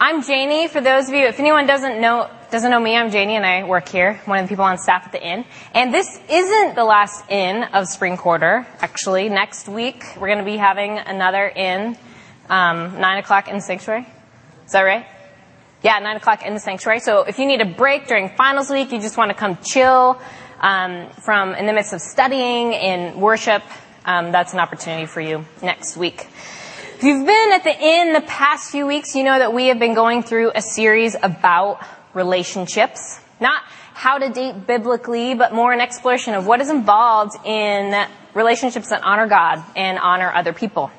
I'm Janie. For those of you, if anyone doesn't know doesn't know me, I'm Janie, and I work here, one of the people on staff at the inn. And this isn't the last inn of spring quarter. Actually, next week we're going to be having another inn, um, nine o'clock in the sanctuary. Is that right? Yeah, nine o'clock in the sanctuary. So if you need a break during finals week, you just want to come chill um, from in the midst of studying and worship, um, that's an opportunity for you next week. If you've been at the inn the past few weeks, you know that we have been going through a series about relationships. Not how to date biblically, but more an exploration of what is involved in relationships that honor God and honor other people.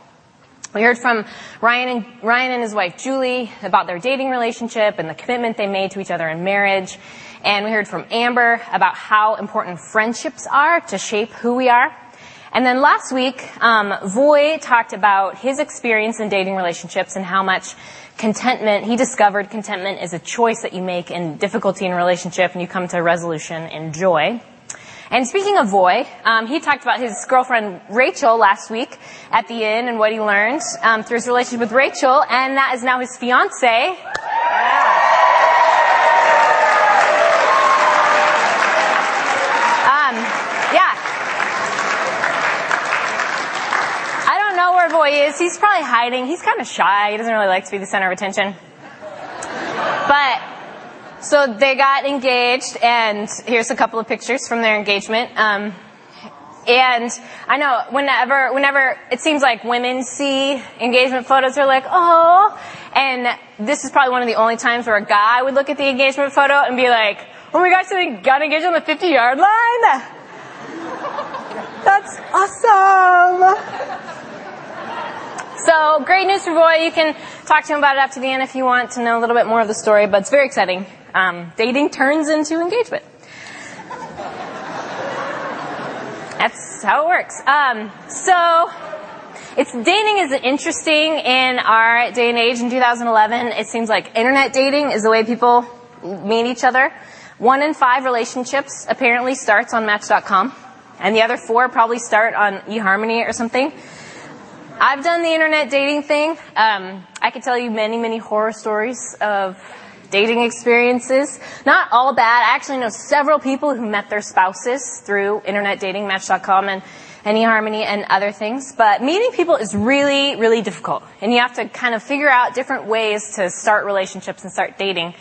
We heard from Ryan and, Ryan and his wife Julie about their dating relationship and the commitment they made to each other in marriage. And we heard from Amber about how important friendships are to shape who we are. And then last week, um, Voy talked about his experience in dating relationships and how much contentment, he discovered contentment is a choice that you make in difficulty in relationship and you come to a resolution in joy. And speaking of Voy, um, he talked about his girlfriend Rachel last week at the inn and what he learned um, through his relationship with Rachel, and that is now his fiance. Yeah. Boy is. He's probably hiding. He's kind of shy. He doesn't really like to be the center of attention. But, so they got engaged, and here's a couple of pictures from their engagement. Um, and I know whenever, whenever it seems like women see engagement photos, they're like, oh. And this is probably one of the only times where a guy would look at the engagement photo and be like, oh my gosh, they got engaged on the 50 yard line? That's awesome. So great news for Voy. You can talk to him about it after the end if you want to know a little bit more of the story, but it's very exciting. Um, dating turns into engagement. That's how it works. Um, so it's dating is interesting in our day and age in 2011. It seems like internet dating is the way people meet each other. One in five relationships apparently starts on Match.com, and the other four probably start on eHarmony or something. I've done the internet dating thing. Um, I could tell you many, many horror stories of dating experiences. Not all bad. I actually know several people who met their spouses through internet dating, Match.com and, eHarmony and other things. But meeting people is really, really difficult. And you have to kind of figure out different ways to start relationships and start dating.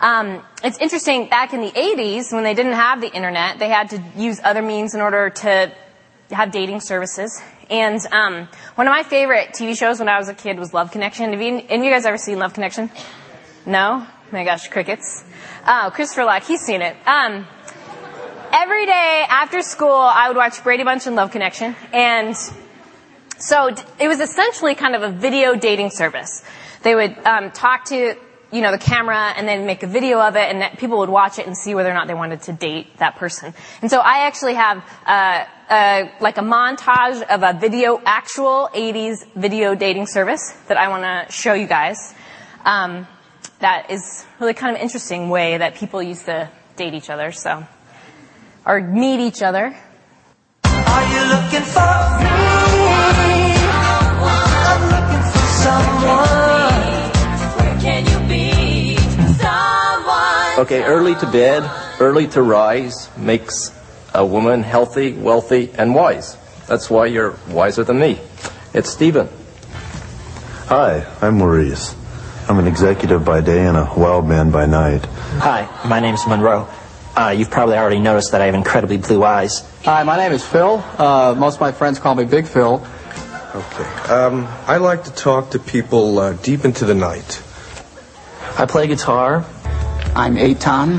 Um, it's interesting, back in the 80s, when they didn't have the internet, they had to use other means in order to have dating services. And um, one of my favorite TV shows when I was a kid was Love Connection. Have you, any you guys ever seen Love Connection? No? Oh my gosh, crickets. Oh, Christopher Luck, he's seen it. Um, every day after school, I would watch Brady Bunch and Love Connection. And so it was essentially kind of a video dating service. They would um, talk to you know, the camera and then make a video of it and people would watch it and see whether or not they wanted to date that person. And so I actually have, uh, uh, like a montage of a video, actual 80s video dating service that I want to show you guys. Um, that is really kind of interesting way that people used to date each other, so, or meet each other. Are you looking for me? I'm looking for someone. Okay, early to bed, early to rise makes a woman healthy, wealthy, and wise. That's why you're wiser than me. It's Stephen. Hi, I'm Maurice. I'm an executive by day and a wild man by night. Hi, my name's Monroe. Uh, you've probably already noticed that I have incredibly blue eyes. Hi, my name is Phil. Uh, most of my friends call me Big Phil. Okay. Um, I like to talk to people uh, deep into the night. I play guitar. I'm Aton.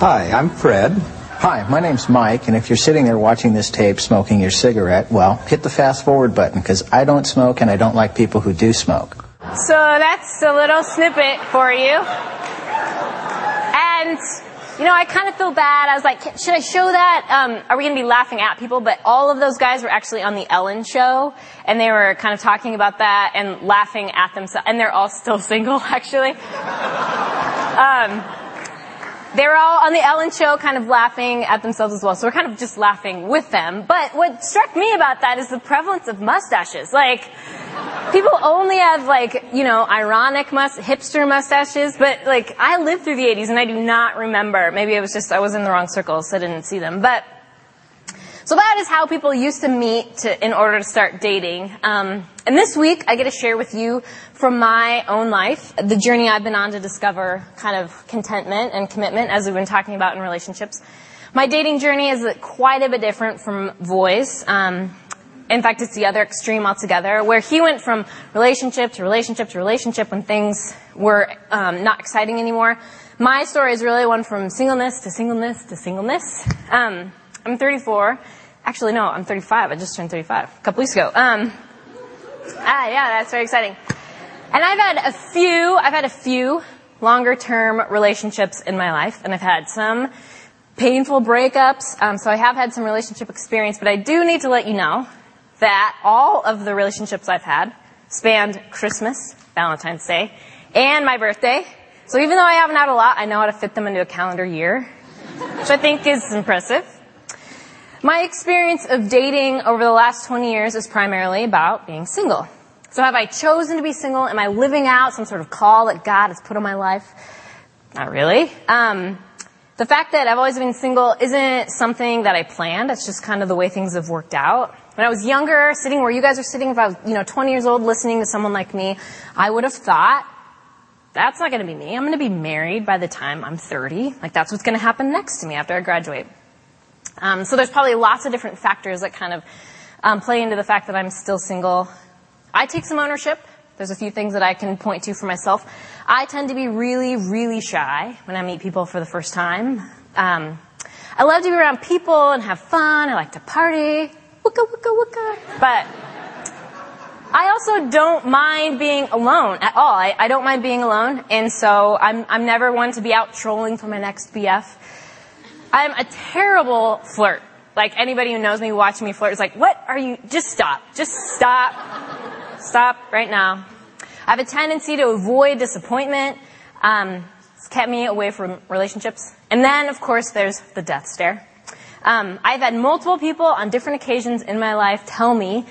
Hi, I'm Fred. Hi, my name's Mike, and if you're sitting there watching this tape smoking your cigarette, well, hit the fast forward button because I don't smoke and I don't like people who do smoke. So that's a little snippet for you. And you know, I kind of feel bad. I was like, should I show that? Um, are we going to be laughing at people? But all of those guys were actually on the Ellen show, and they were kind of talking about that and laughing at themselves. And they're all still single, actually. Um, they were all on the Ellen show kind of laughing at themselves as well. So we're kind of just laughing with them. But what struck me about that is the prevalence of mustaches. Like, people only have like, you know, ironic must, hipster mustaches, but like, I lived through the 80s and I do not remember. Maybe it was just, I was in the wrong circles, so I didn't see them. But, so that is how people used to meet to, in order to start dating. Um, and this week, I get to share with you from my own life the journey I've been on to discover kind of contentment and commitment, as we've been talking about in relationships. My dating journey is quite a bit different from Voy's. Um, in fact, it's the other extreme altogether, where he went from relationship to relationship to relationship when things were um, not exciting anymore. My story is really one from singleness to singleness to singleness. Um, I'm 34. Actually, no, I'm 35. I just turned 35 a couple weeks ago. Um, ah, yeah, that's very exciting. And I've had a few, I've had a few longer term relationships in my life, and I've had some painful breakups. Um, so I have had some relationship experience, but I do need to let you know that all of the relationships I've had spanned Christmas, Valentine's Day, and my birthday. So even though I haven't had a lot, I know how to fit them into a calendar year, which I think is impressive. My experience of dating over the last 20 years is primarily about being single. So have I chosen to be single? Am I living out some sort of call that God has put on my life? Not really. Um, the fact that I've always been single isn't something that I planned. It's just kind of the way things have worked out. When I was younger, sitting where you guys are sitting, if I was, you know, 20 years old listening to someone like me, I would have thought, that's not going to be me. I'm going to be married by the time I'm 30. Like that's what's going to happen next to me after I graduate. Um, so there's probably lots of different factors that kind of um, play into the fact that I'm still single. I take some ownership. There's a few things that I can point to for myself. I tend to be really, really shy when I meet people for the first time. Um, I love to be around people and have fun. I like to party. Wooka, wooka, wooka. But I also don't mind being alone at all. I, I don't mind being alone, and so I'm, I'm never one to be out trolling for my next BF. I'm a terrible flirt. Like anybody who knows me watching me flirt is like, what are you, just stop. Just stop. Stop right now. I have a tendency to avoid disappointment. Um, it's kept me away from relationships. And then, of course, there's the death stare. Um, I've had multiple people on different occasions in my life tell me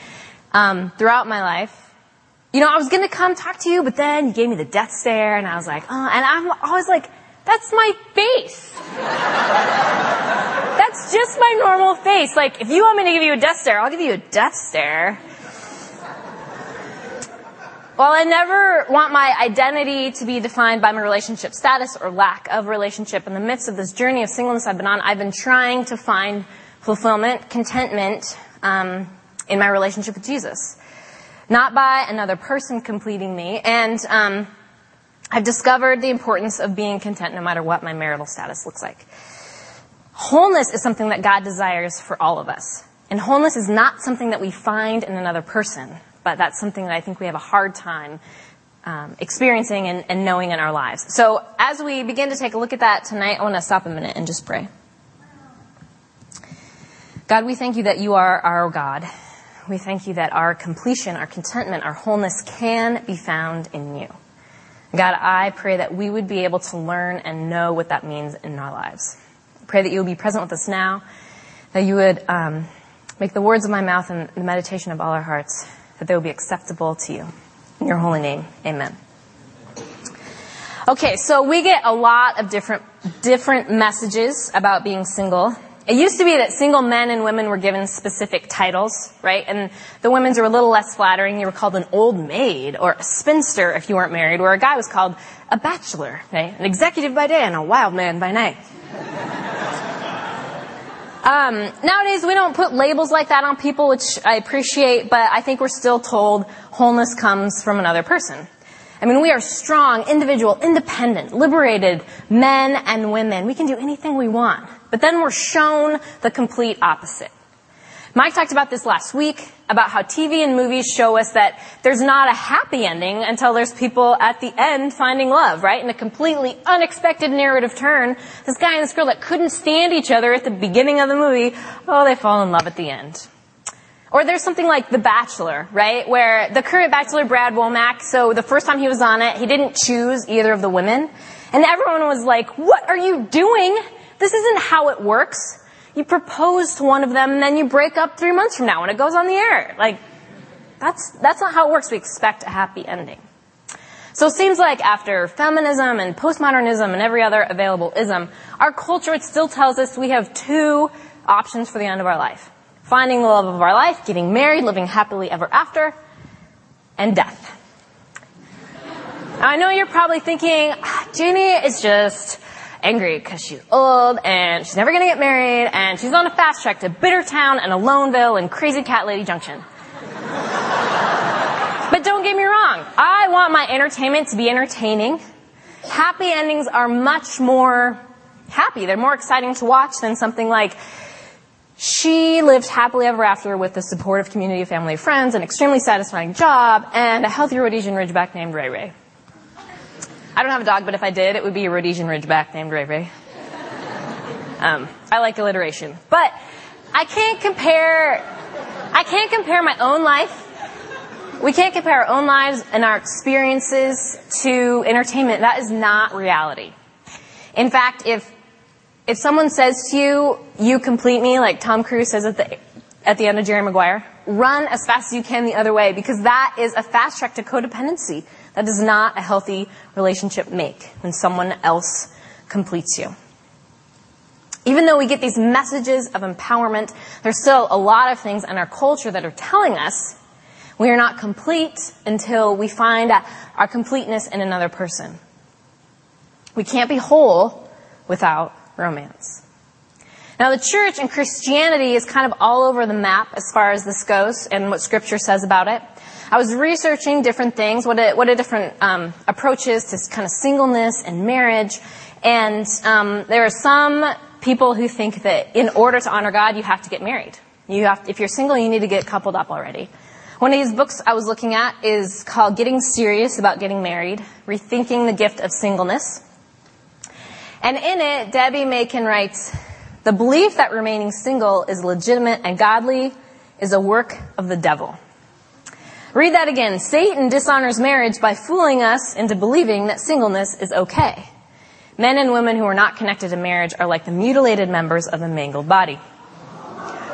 um, throughout my life, you know, I was going to come talk to you, but then you gave me the death stare, and I was like, oh, and I'm always like, that's my face. That's just my normal face. Like, if you want me to give you a death stare, I'll give you a death stare. While I never want my identity to be defined by my relationship status or lack of relationship, in the midst of this journey of singleness I've been on, I've been trying to find fulfillment, contentment um, in my relationship with Jesus. Not by another person completing me. And um, I've discovered the importance of being content no matter what my marital status looks like. Wholeness is something that God desires for all of us. And wholeness is not something that we find in another person but that's something that I think we have a hard time um, experiencing and, and knowing in our lives. So as we begin to take a look at that tonight, I want to stop a minute and just pray. God, we thank you that you are our God. We thank you that our completion, our contentment, our wholeness can be found in you. God, I pray that we would be able to learn and know what that means in our lives. I pray that you will be present with us now, that you would um, make the words of my mouth and the meditation of all our hearts that they will be acceptable to you. In your holy name, amen. Okay, so we get a lot of different, different messages about being single. It used to be that single men and women were given specific titles, right? And the women's were a little less flattering. You were called an old maid or a spinster if you weren't married, where a guy was called a bachelor, right? An executive by day and a wild man by night. Um, nowadays, we don't put labels like that on people, which I appreciate, but I think we're still told wholeness comes from another person. I mean, we are strong, individual, independent, liberated men and women. We can do anything we want. But then we're shown the complete opposite. Mike talked about this last week about how TV and movies show us that there's not a happy ending until there's people at the end finding love, right? In a completely unexpected narrative turn, this guy and this girl that couldn't stand each other at the beginning of the movie, oh, they fall in love at the end. Or there's something like The Bachelor, right? Where the current Bachelor, Brad Womack, so the first time he was on it, he didn't choose either of the women. And everyone was like, what are you doing? This isn't how it works. You propose to one of them and then you break up three months from now when it goes on the air. Like, that's, that's not how it works. We expect a happy ending. So it seems like after feminism and postmodernism and every other available ism, our culture it still tells us we have two options for the end of our life. Finding the love of our life, getting married, living happily ever after, and death. I know you're probably thinking, ah, Janie is just angry because she's old and she's never going to get married and she's on a fast track to Bittertown and Aloneville and Crazy Cat Lady Junction. but don't get me wrong. I want my entertainment to be entertaining. Happy endings are much more happy. They're more exciting to watch than something like she lived happily ever after with a supportive community of family friends, an extremely satisfying job, and a healthy Rhodesian Ridgeback named Ray Ray. I don't have a dog, but if I did, it would be a Rhodesian Ridgeback named Ray Ray. Um, I like alliteration. But I can't compare, I can't compare my own life. We can't compare our own lives and our experiences to entertainment. That is not reality. In fact, if, if someone says to you, you complete me, like Tom Cruise says at the, at the end of Jerry Maguire, run as fast as you can the other way because that is a fast track to codependency. That does not a healthy relationship make when someone else completes you. Even though we get these messages of empowerment, there's still a lot of things in our culture that are telling us we are not complete until we find our completeness in another person. We can't be whole without romance. Now the church and Christianity is kind of all over the map as far as this goes and what scripture says about it. I was researching different things, what a, what different um, approaches to kind of singleness and marriage, and um, there are some people who think that in order to honor God, you have to get married. You have, if you're single, you need to get coupled up already. One of these books I was looking at is called Getting Serious About Getting Married, Rethinking the Gift of Singleness. And in it, Debbie Maken writes, the belief that remaining single is legitimate and godly is a work of the devil. Read that again. Satan dishonors marriage by fooling us into believing that singleness is okay. Men and women who are not connected to marriage are like the mutilated members of a mangled body.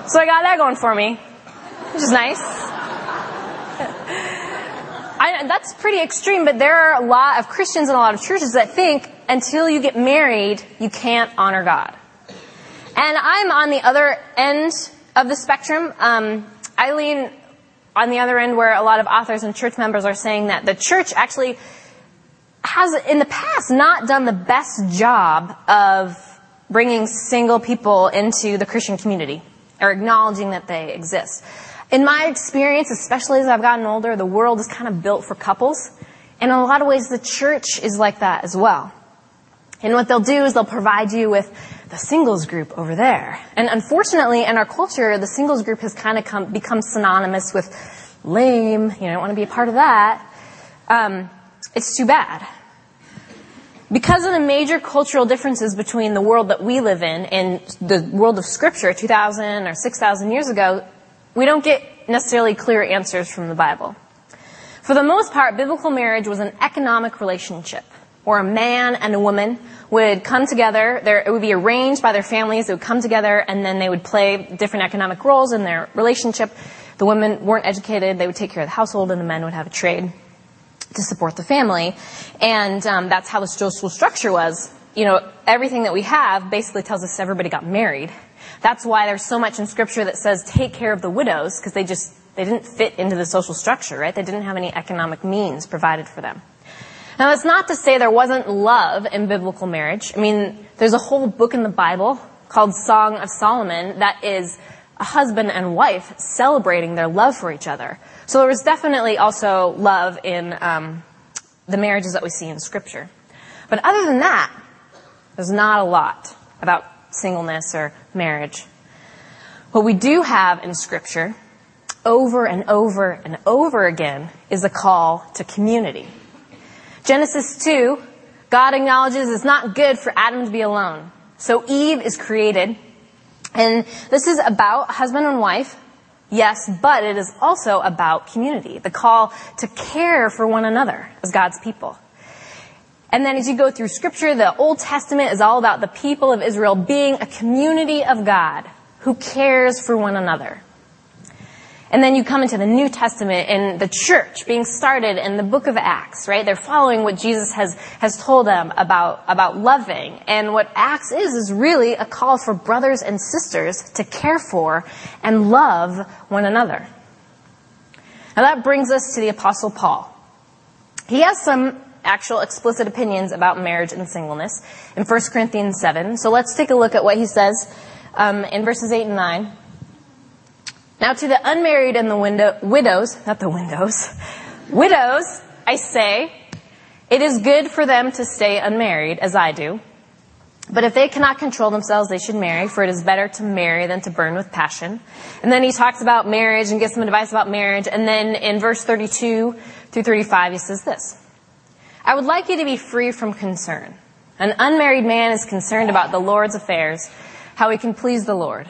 So I got that going for me, which is nice. I, that's pretty extreme, but there are a lot of Christians and a lot of churches that think until you get married, you can't honor God. And I'm on the other end of the spectrum. Um, I lean on the other end where a lot of authors and church members are saying that the church actually has in the past not done the best job of bringing single people into the Christian community or acknowledging that they exist. In my experience, especially as I've gotten older, the world is kind of built for couples. And in a lot of ways, the church is like that as well. And what they'll do is they'll provide you with the singles group over there. And unfortunately, in our culture, the singles group has kind of come, become synonymous with lame. You don't want to be a part of that. Um, it's too bad. Because of the major cultural differences between the world that we live in and the world of scripture 2,000 or 6,000 years ago, we don't get necessarily clear answers from the Bible. For the most part, biblical marriage was an economic relationship where a man and a woman would come together. There, it would be arranged by their families. They would come together and then they would play different economic roles in their relationship. The women weren't educated. They would take care of the household and the men would have a trade to support the family. And um, that's how the social structure was. You know, everything that we have basically tells us everybody got married. That's why there's so much in scripture that says take care of the widows because they just they didn't fit into the social structure, right? They didn't have any economic means provided for them. Now that's not to say there wasn't love in biblical marriage. I mean, there's a whole book in the Bible called Song of Solomon that is a husband and wife celebrating their love for each other. So there was definitely also love in um, the marriages that we see in Scripture. But other than that, there's not a lot about singleness or marriage. What we do have in Scripture, over and over and over again, is a call to community. Genesis 2, God acknowledges it's not good for Adam to be alone. So Eve is created, and this is about husband and wife, yes, but it is also about community, the call to care for one another as God's people. And then as you go through scripture, the Old Testament is all about the people of Israel being a community of God who cares for one another. And then you come into the New Testament and the church being started in the book of Acts, right? They're following what Jesus has, has told them about, about loving. And what Acts is, is really a call for brothers and sisters to care for and love one another. Now that brings us to the apostle Paul. He has some actual explicit opinions about marriage and singleness in 1 Corinthians 7. So let's take a look at what he says um, in verses 8 and 9. Now to the unmarried and the window, widows, not the windows, widows, I say, it is good for them to stay unmarried, as I do. But if they cannot control themselves, they should marry, for it is better to marry than to burn with passion. And then he talks about marriage and gives some advice about marriage. And then in verse 32 through 35, he says this. I would like you to be free from concern. An unmarried man is concerned about the Lord's affairs, how he can please the Lord.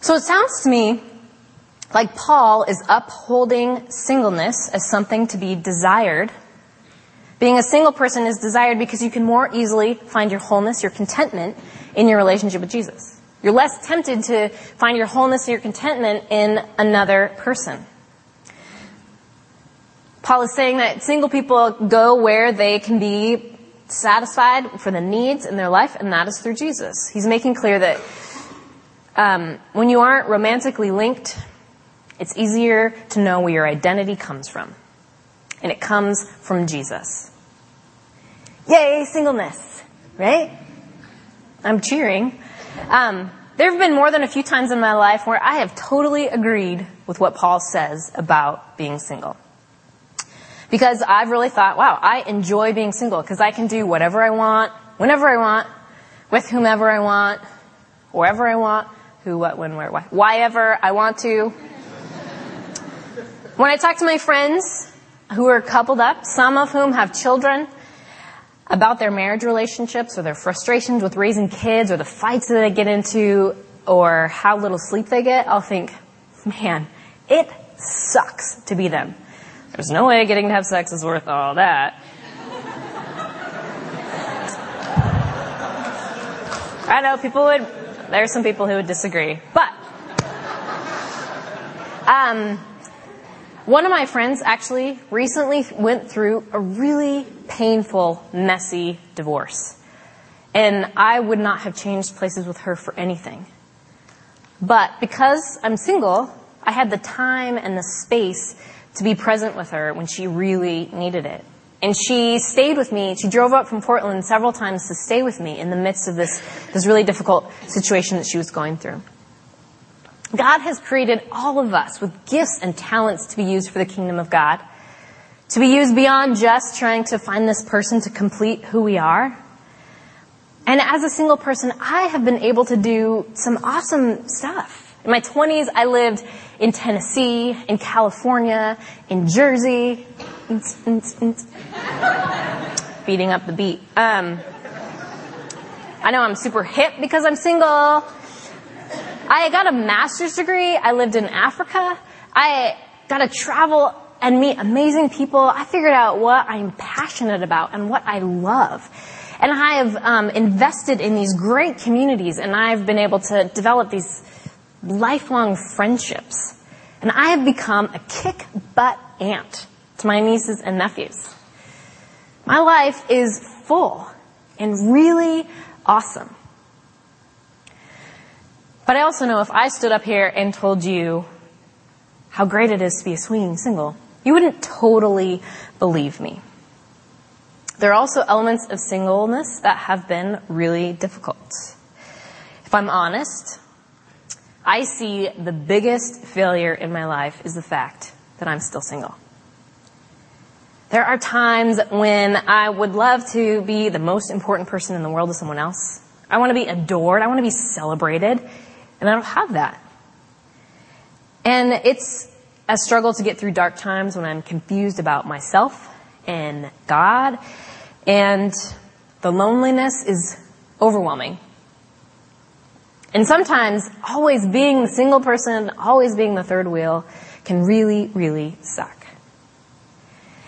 So it sounds to me like Paul is upholding singleness as something to be desired. Being a single person is desired because you can more easily find your wholeness, your contentment in your relationship with Jesus. You're less tempted to find your wholeness and your contentment in another person. Paul is saying that single people go where they can be satisfied for the needs in their life, and that is through Jesus. He's making clear that um, when you aren't romantically linked, it's easier to know where your identity comes from. And it comes from Jesus. Yay, singleness, right? I'm cheering. Um, there have been more than a few times in my life where I have totally agreed with what Paul says about being single. Because I've really thought, wow, I enjoy being single because I can do whatever I want, whenever I want, with whomever I want, wherever I want, who, what, when, where, why, why ever I want to. When I talk to my friends who are coupled up, some of whom have children, about their marriage relationships or their frustrations with raising kids or the fights that they get into or how little sleep they get, I'll think, man, it sucks to be them. There's no way getting to have sex is worth all that. I know people would, there are some people who would disagree, but, um, one of my friends actually recently went through a really painful, messy divorce. And I would not have changed places with her for anything. But because I'm single, I had the time and the space to be present with her when she really needed it. And she stayed with me. She drove up from Portland several times to stay with me in the midst of this, this really difficult situation that she was going through. God has created all of us with gifts and talents to be used for the kingdom of God. To be used beyond just trying to find this person to complete who we are. And as a single person, I have been able to do some awesome stuff. In my 20s, I lived in Tennessee, in California, in Jersey. Beating up the beat. Um, I know I'm super hip because I'm single. I got a master's degree. I lived in Africa. I got to travel and meet amazing people. I figured out what I'm passionate about and what I love. And I have um, invested in these great communities and I've been able to develop these lifelong friendships. And I have become a kick butt aunt to my nieces and nephews. My life is full and really awesome. But I also know if I stood up here and told you how great it is to be a swinging single, you wouldn't totally believe me. There are also elements of singleness that have been really difficult. If I'm honest, I see the biggest failure in my life is the fact that I'm still single. There are times when I would love to be the most important person in the world to someone else. I want to be adored. I want to be celebrated. And I don't have that. And it's a struggle to get through dark times when I'm confused about myself and God. And the loneliness is overwhelming. And sometimes always being the single person, always being the third wheel can really, really suck.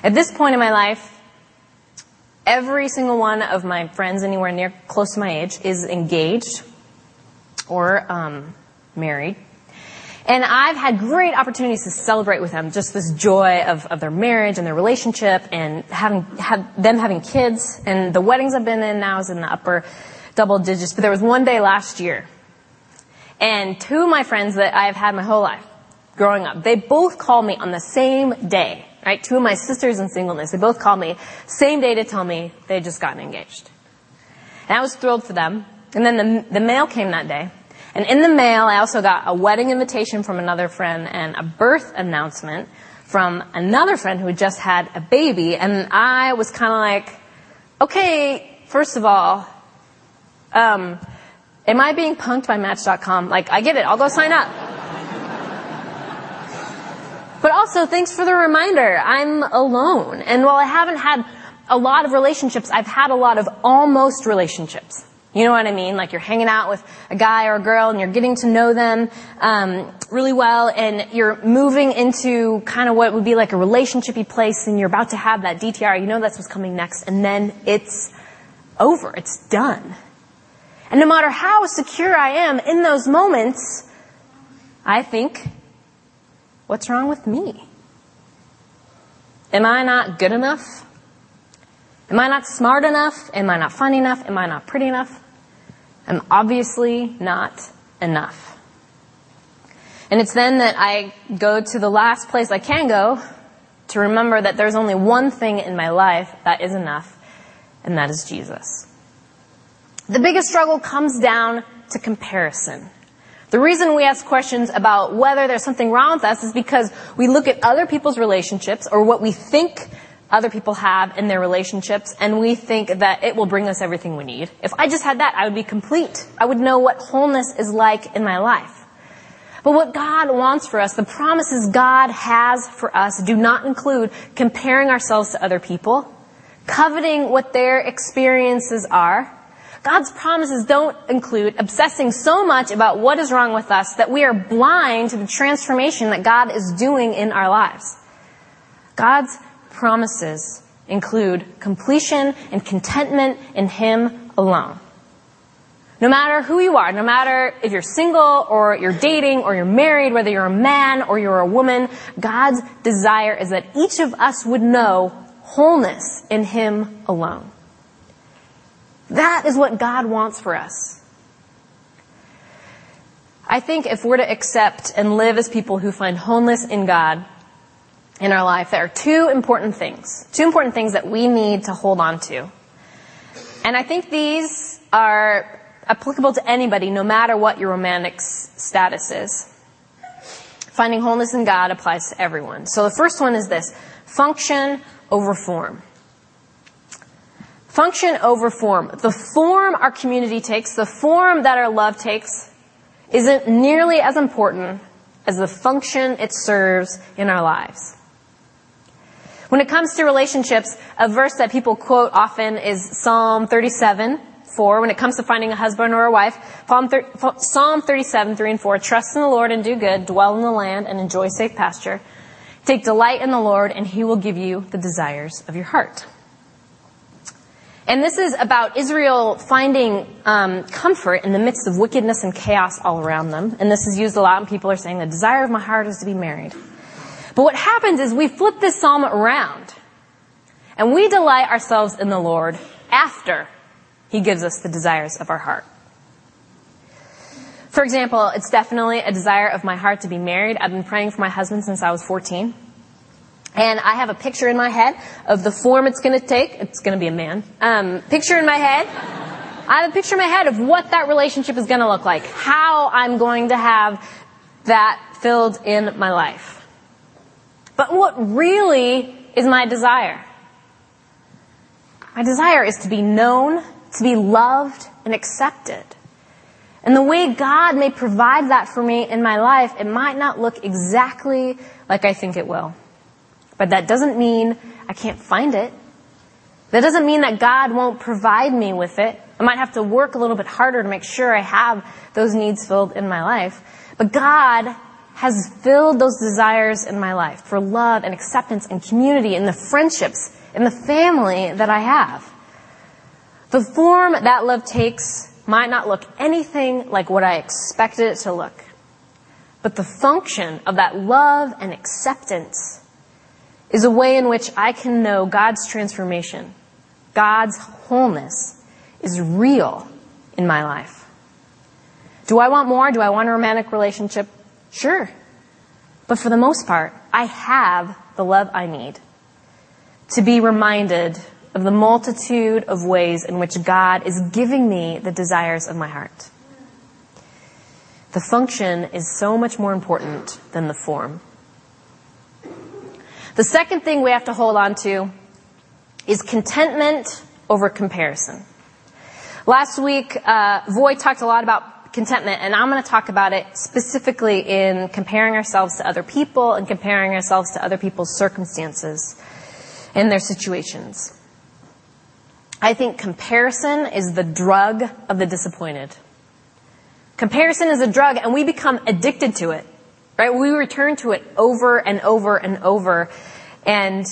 At this point in my life, every single one of my friends anywhere near close to my age is engaged or um, married. And I've had great opportunities to celebrate with them just this joy of, of their marriage and their relationship and having have them having kids. And the weddings I've been in now is in the upper double digits. But there was one day last year, and two of my friends that I've had my whole life growing up, they both called me on the same day. Right, two of my sisters in singleness, they both called me same day to tell me they had just gotten engaged. And I was thrilled for them. And then the, the mail came that day. And in the mail, I also got a wedding invitation from another friend and a birth announcement from another friend who had just had a baby. And I was kind of like, okay, first of all, um, am I being punked by Match.com? Like, I get it. I'll go sign up. But also, thanks for the reminder. I'm alone. And while I haven't had a lot of relationships, I've had a lot of almost relationships. You know what I mean? Like you're hanging out with a guy or a girl and you're getting to know them um, really well, and you're moving into kind of what would be like a relationshipy place, and you're about to have that DTR. You know that's what's coming next, and then it's over. It's done. And no matter how secure I am in those moments, I think, what's wrong with me? Am I not good enough? Am I not smart enough? Am I not funny enough? Am I not pretty enough? I'm obviously not enough. And it's then that I go to the last place I can go to remember that there's only one thing in my life that is enough, and that is Jesus. The biggest struggle comes down to comparison. The reason we ask questions about whether there's something wrong with us is because we look at other people's relationships or what we think other people have in their relationships, and we think that it will bring us everything we need. If I just had that, I would be complete. I would know what wholeness is like in my life. But what God wants for us, the promises God has for us, do not include comparing ourselves to other people, coveting what their experiences are. God's promises don't include obsessing so much about what is wrong with us that we are blind to the transformation that God is doing in our lives. God's promises include completion and contentment in Him alone. No matter who you are, no matter if you're single or you're dating or you're married, whether you're a man or you're a woman, God's desire is that each of us would know wholeness in Him alone. That is what God wants for us. I think if we're to accept and live as people who find wholeness in God, in our life, there are two important things. Two important things that we need to hold on to. And I think these are applicable to anybody, no matter what your romantic status is. Finding wholeness in God applies to everyone. So the first one is this function over form. Function over form. The form our community takes, the form that our love takes, isn't nearly as important as the function it serves in our lives. When it comes to relationships, a verse that people quote often is Psalm 37, 4. When it comes to finding a husband or a wife, Psalm 37, 3 and 4. Trust in the Lord and do good, dwell in the land and enjoy safe pasture. Take delight in the Lord and he will give you the desires of your heart. And this is about Israel finding um, comfort in the midst of wickedness and chaos all around them. And this is used a lot and people are saying, the desire of my heart is to be married. But what happens is we flip this psalm around and we delight ourselves in the Lord after he gives us the desires of our heart. For example, it's definitely a desire of my heart to be married. I've been praying for my husband since I was 14. And I have a picture in my head of the form it's going to take. It's going to be a man. Um, picture in my head. I have a picture in my head of what that relationship is going to look like. How I'm going to have that filled in my life. But what really is my desire? My desire is to be known, to be loved, and accepted. And the way God may provide that for me in my life, it might not look exactly like I think it will. But that doesn't mean I can't find it. That doesn't mean that God won't provide me with it. I might have to work a little bit harder to make sure I have those needs filled in my life. But God has filled those desires in my life for love and acceptance and community and the friendships and the family that I have. The form that love takes might not look anything like what I expected it to look. But the function of that love and acceptance is a way in which I can know God's transformation, God's wholeness is real in my life. Do I want more? Do I want a romantic relationship? Sure. But for the most part, I have the love I need to be reminded of the multitude of ways in which God is giving me the desires of my heart. The function is so much more important than the form. The second thing we have to hold on to is contentment over comparison. Last week, uh, Voy talked a lot about contentment, and I'm going to talk about it specifically in comparing ourselves to other people and comparing ourselves to other people's circumstances and their situations. I think comparison is the drug of the disappointed. Comparison is a drug, and we become addicted to it. Right? We return to it over and over and over. And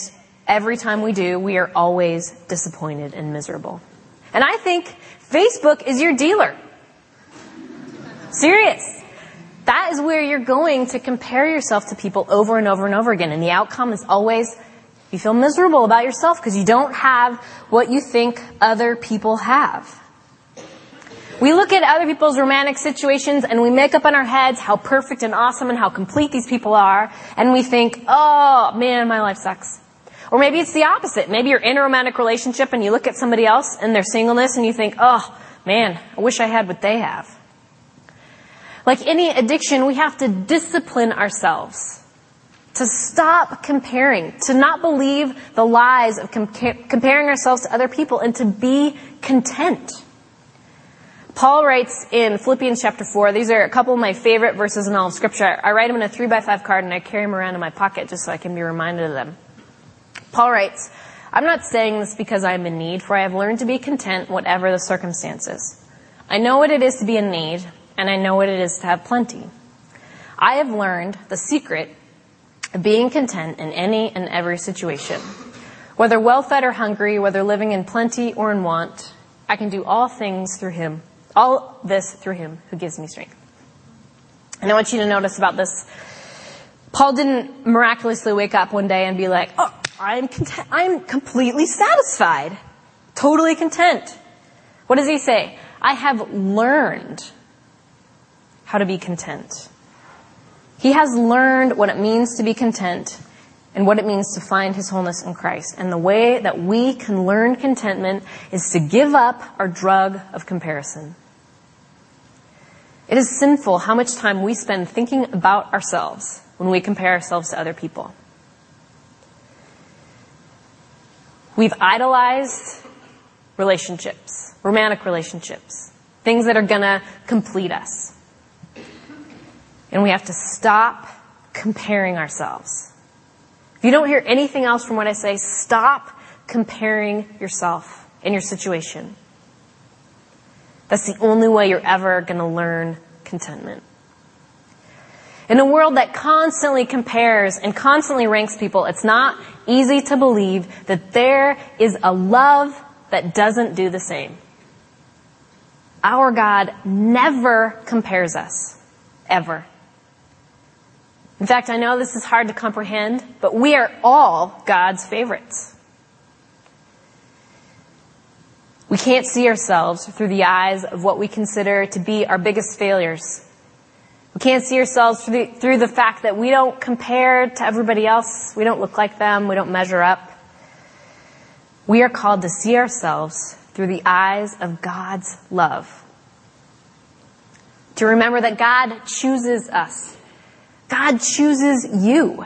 every time we do, we are always disappointed and miserable. And I think Facebook is your dealer. Serious. That is where you're going to compare yourself to people over and over and over again. And the outcome is always you feel miserable about yourself because you don't have what you think other people have. We look at other people's romantic situations and we make up in our heads how perfect and awesome and how complete these people are, and we think, oh man, my life sucks. Or maybe it's the opposite. Maybe you're in a romantic relationship and you look at somebody else and their singleness and you think, oh man, I wish I had what they have. Like any addiction, we have to discipline ourselves to stop comparing, to not believe the lies of com- comparing ourselves to other people and to be content. Paul writes in Philippians chapter 4, these are a couple of my favorite verses in all of scripture. I write them in a 3 by 5 card and I carry them around in my pocket just so I can be reminded of them. Paul writes, I'm not saying this because I am in need, for I have learned to be content whatever the circumstances. I know what it is to be in need, and I know what it is to have plenty. I have learned the secret of being content in any and every situation. Whether well fed or hungry, whether living in plenty or in want, I can do all things through him all this through him who gives me strength. And I want you to notice about this. Paul didn't miraculously wake up one day and be like, oh, I'm content. I'm completely satisfied. Totally content. What does he say? I have learned how to be content. He has learned what it means to be content and what it means to find his wholeness in Christ. And the way that we can learn contentment is to give up our drug of comparison. It is sinful how much time we spend thinking about ourselves when we compare ourselves to other people. We've idolized relationships, romantic relationships, things that are gonna complete us. And we have to stop comparing ourselves. If you don't hear anything else from what I say, stop comparing yourself and your situation. That's the only way you're ever going to learn contentment. In a world that constantly compares and constantly ranks people, it's not easy to believe that there is a love that doesn't do the same. Our God never compares us. Ever. In fact, I know this is hard to comprehend, but we are all God's favorites. We can't see ourselves through the eyes of what we consider to be our biggest failures We can't see ourselves through the, through the fact that we don't compare to everybody else. We don't look like them. We don't measure up. We are called to see ourselves through the eyes of God's love. To remember that God chooses us. God chooses you.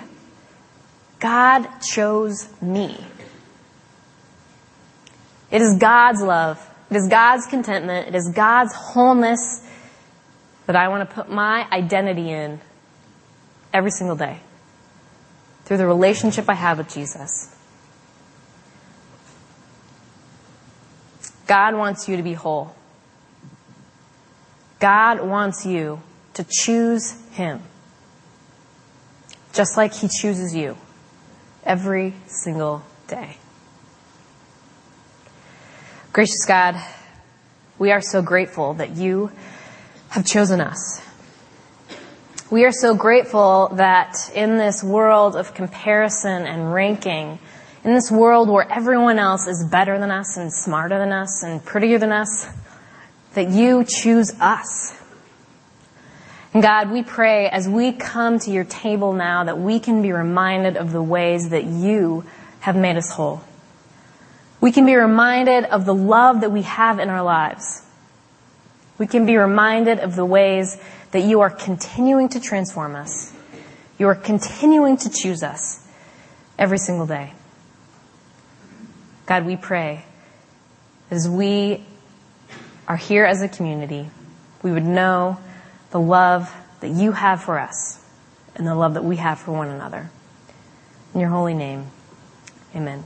God chose me. It is God's love. It is God's contentment. It is God's wholeness that I want to put my identity in every single day through the relationship I have with Jesus. God wants you to be whole. God wants you to choose Him. Just like He chooses you every single day. Gracious God, we are so grateful that you have chosen us. We are so grateful that in this world of comparison and ranking, in this world where everyone else is better than us and smarter than us and prettier than us, that you choose us. God, we pray as we come to your table now that we can be reminded of the ways that you have made us whole. We can be reminded of the love that we have in our lives. We can be reminded of the ways that you are continuing to transform us. You are continuing to choose us every single day. God, we pray as we are here as a community, we would know the love that you have for us and the love that we have for one another. In your holy name, amen.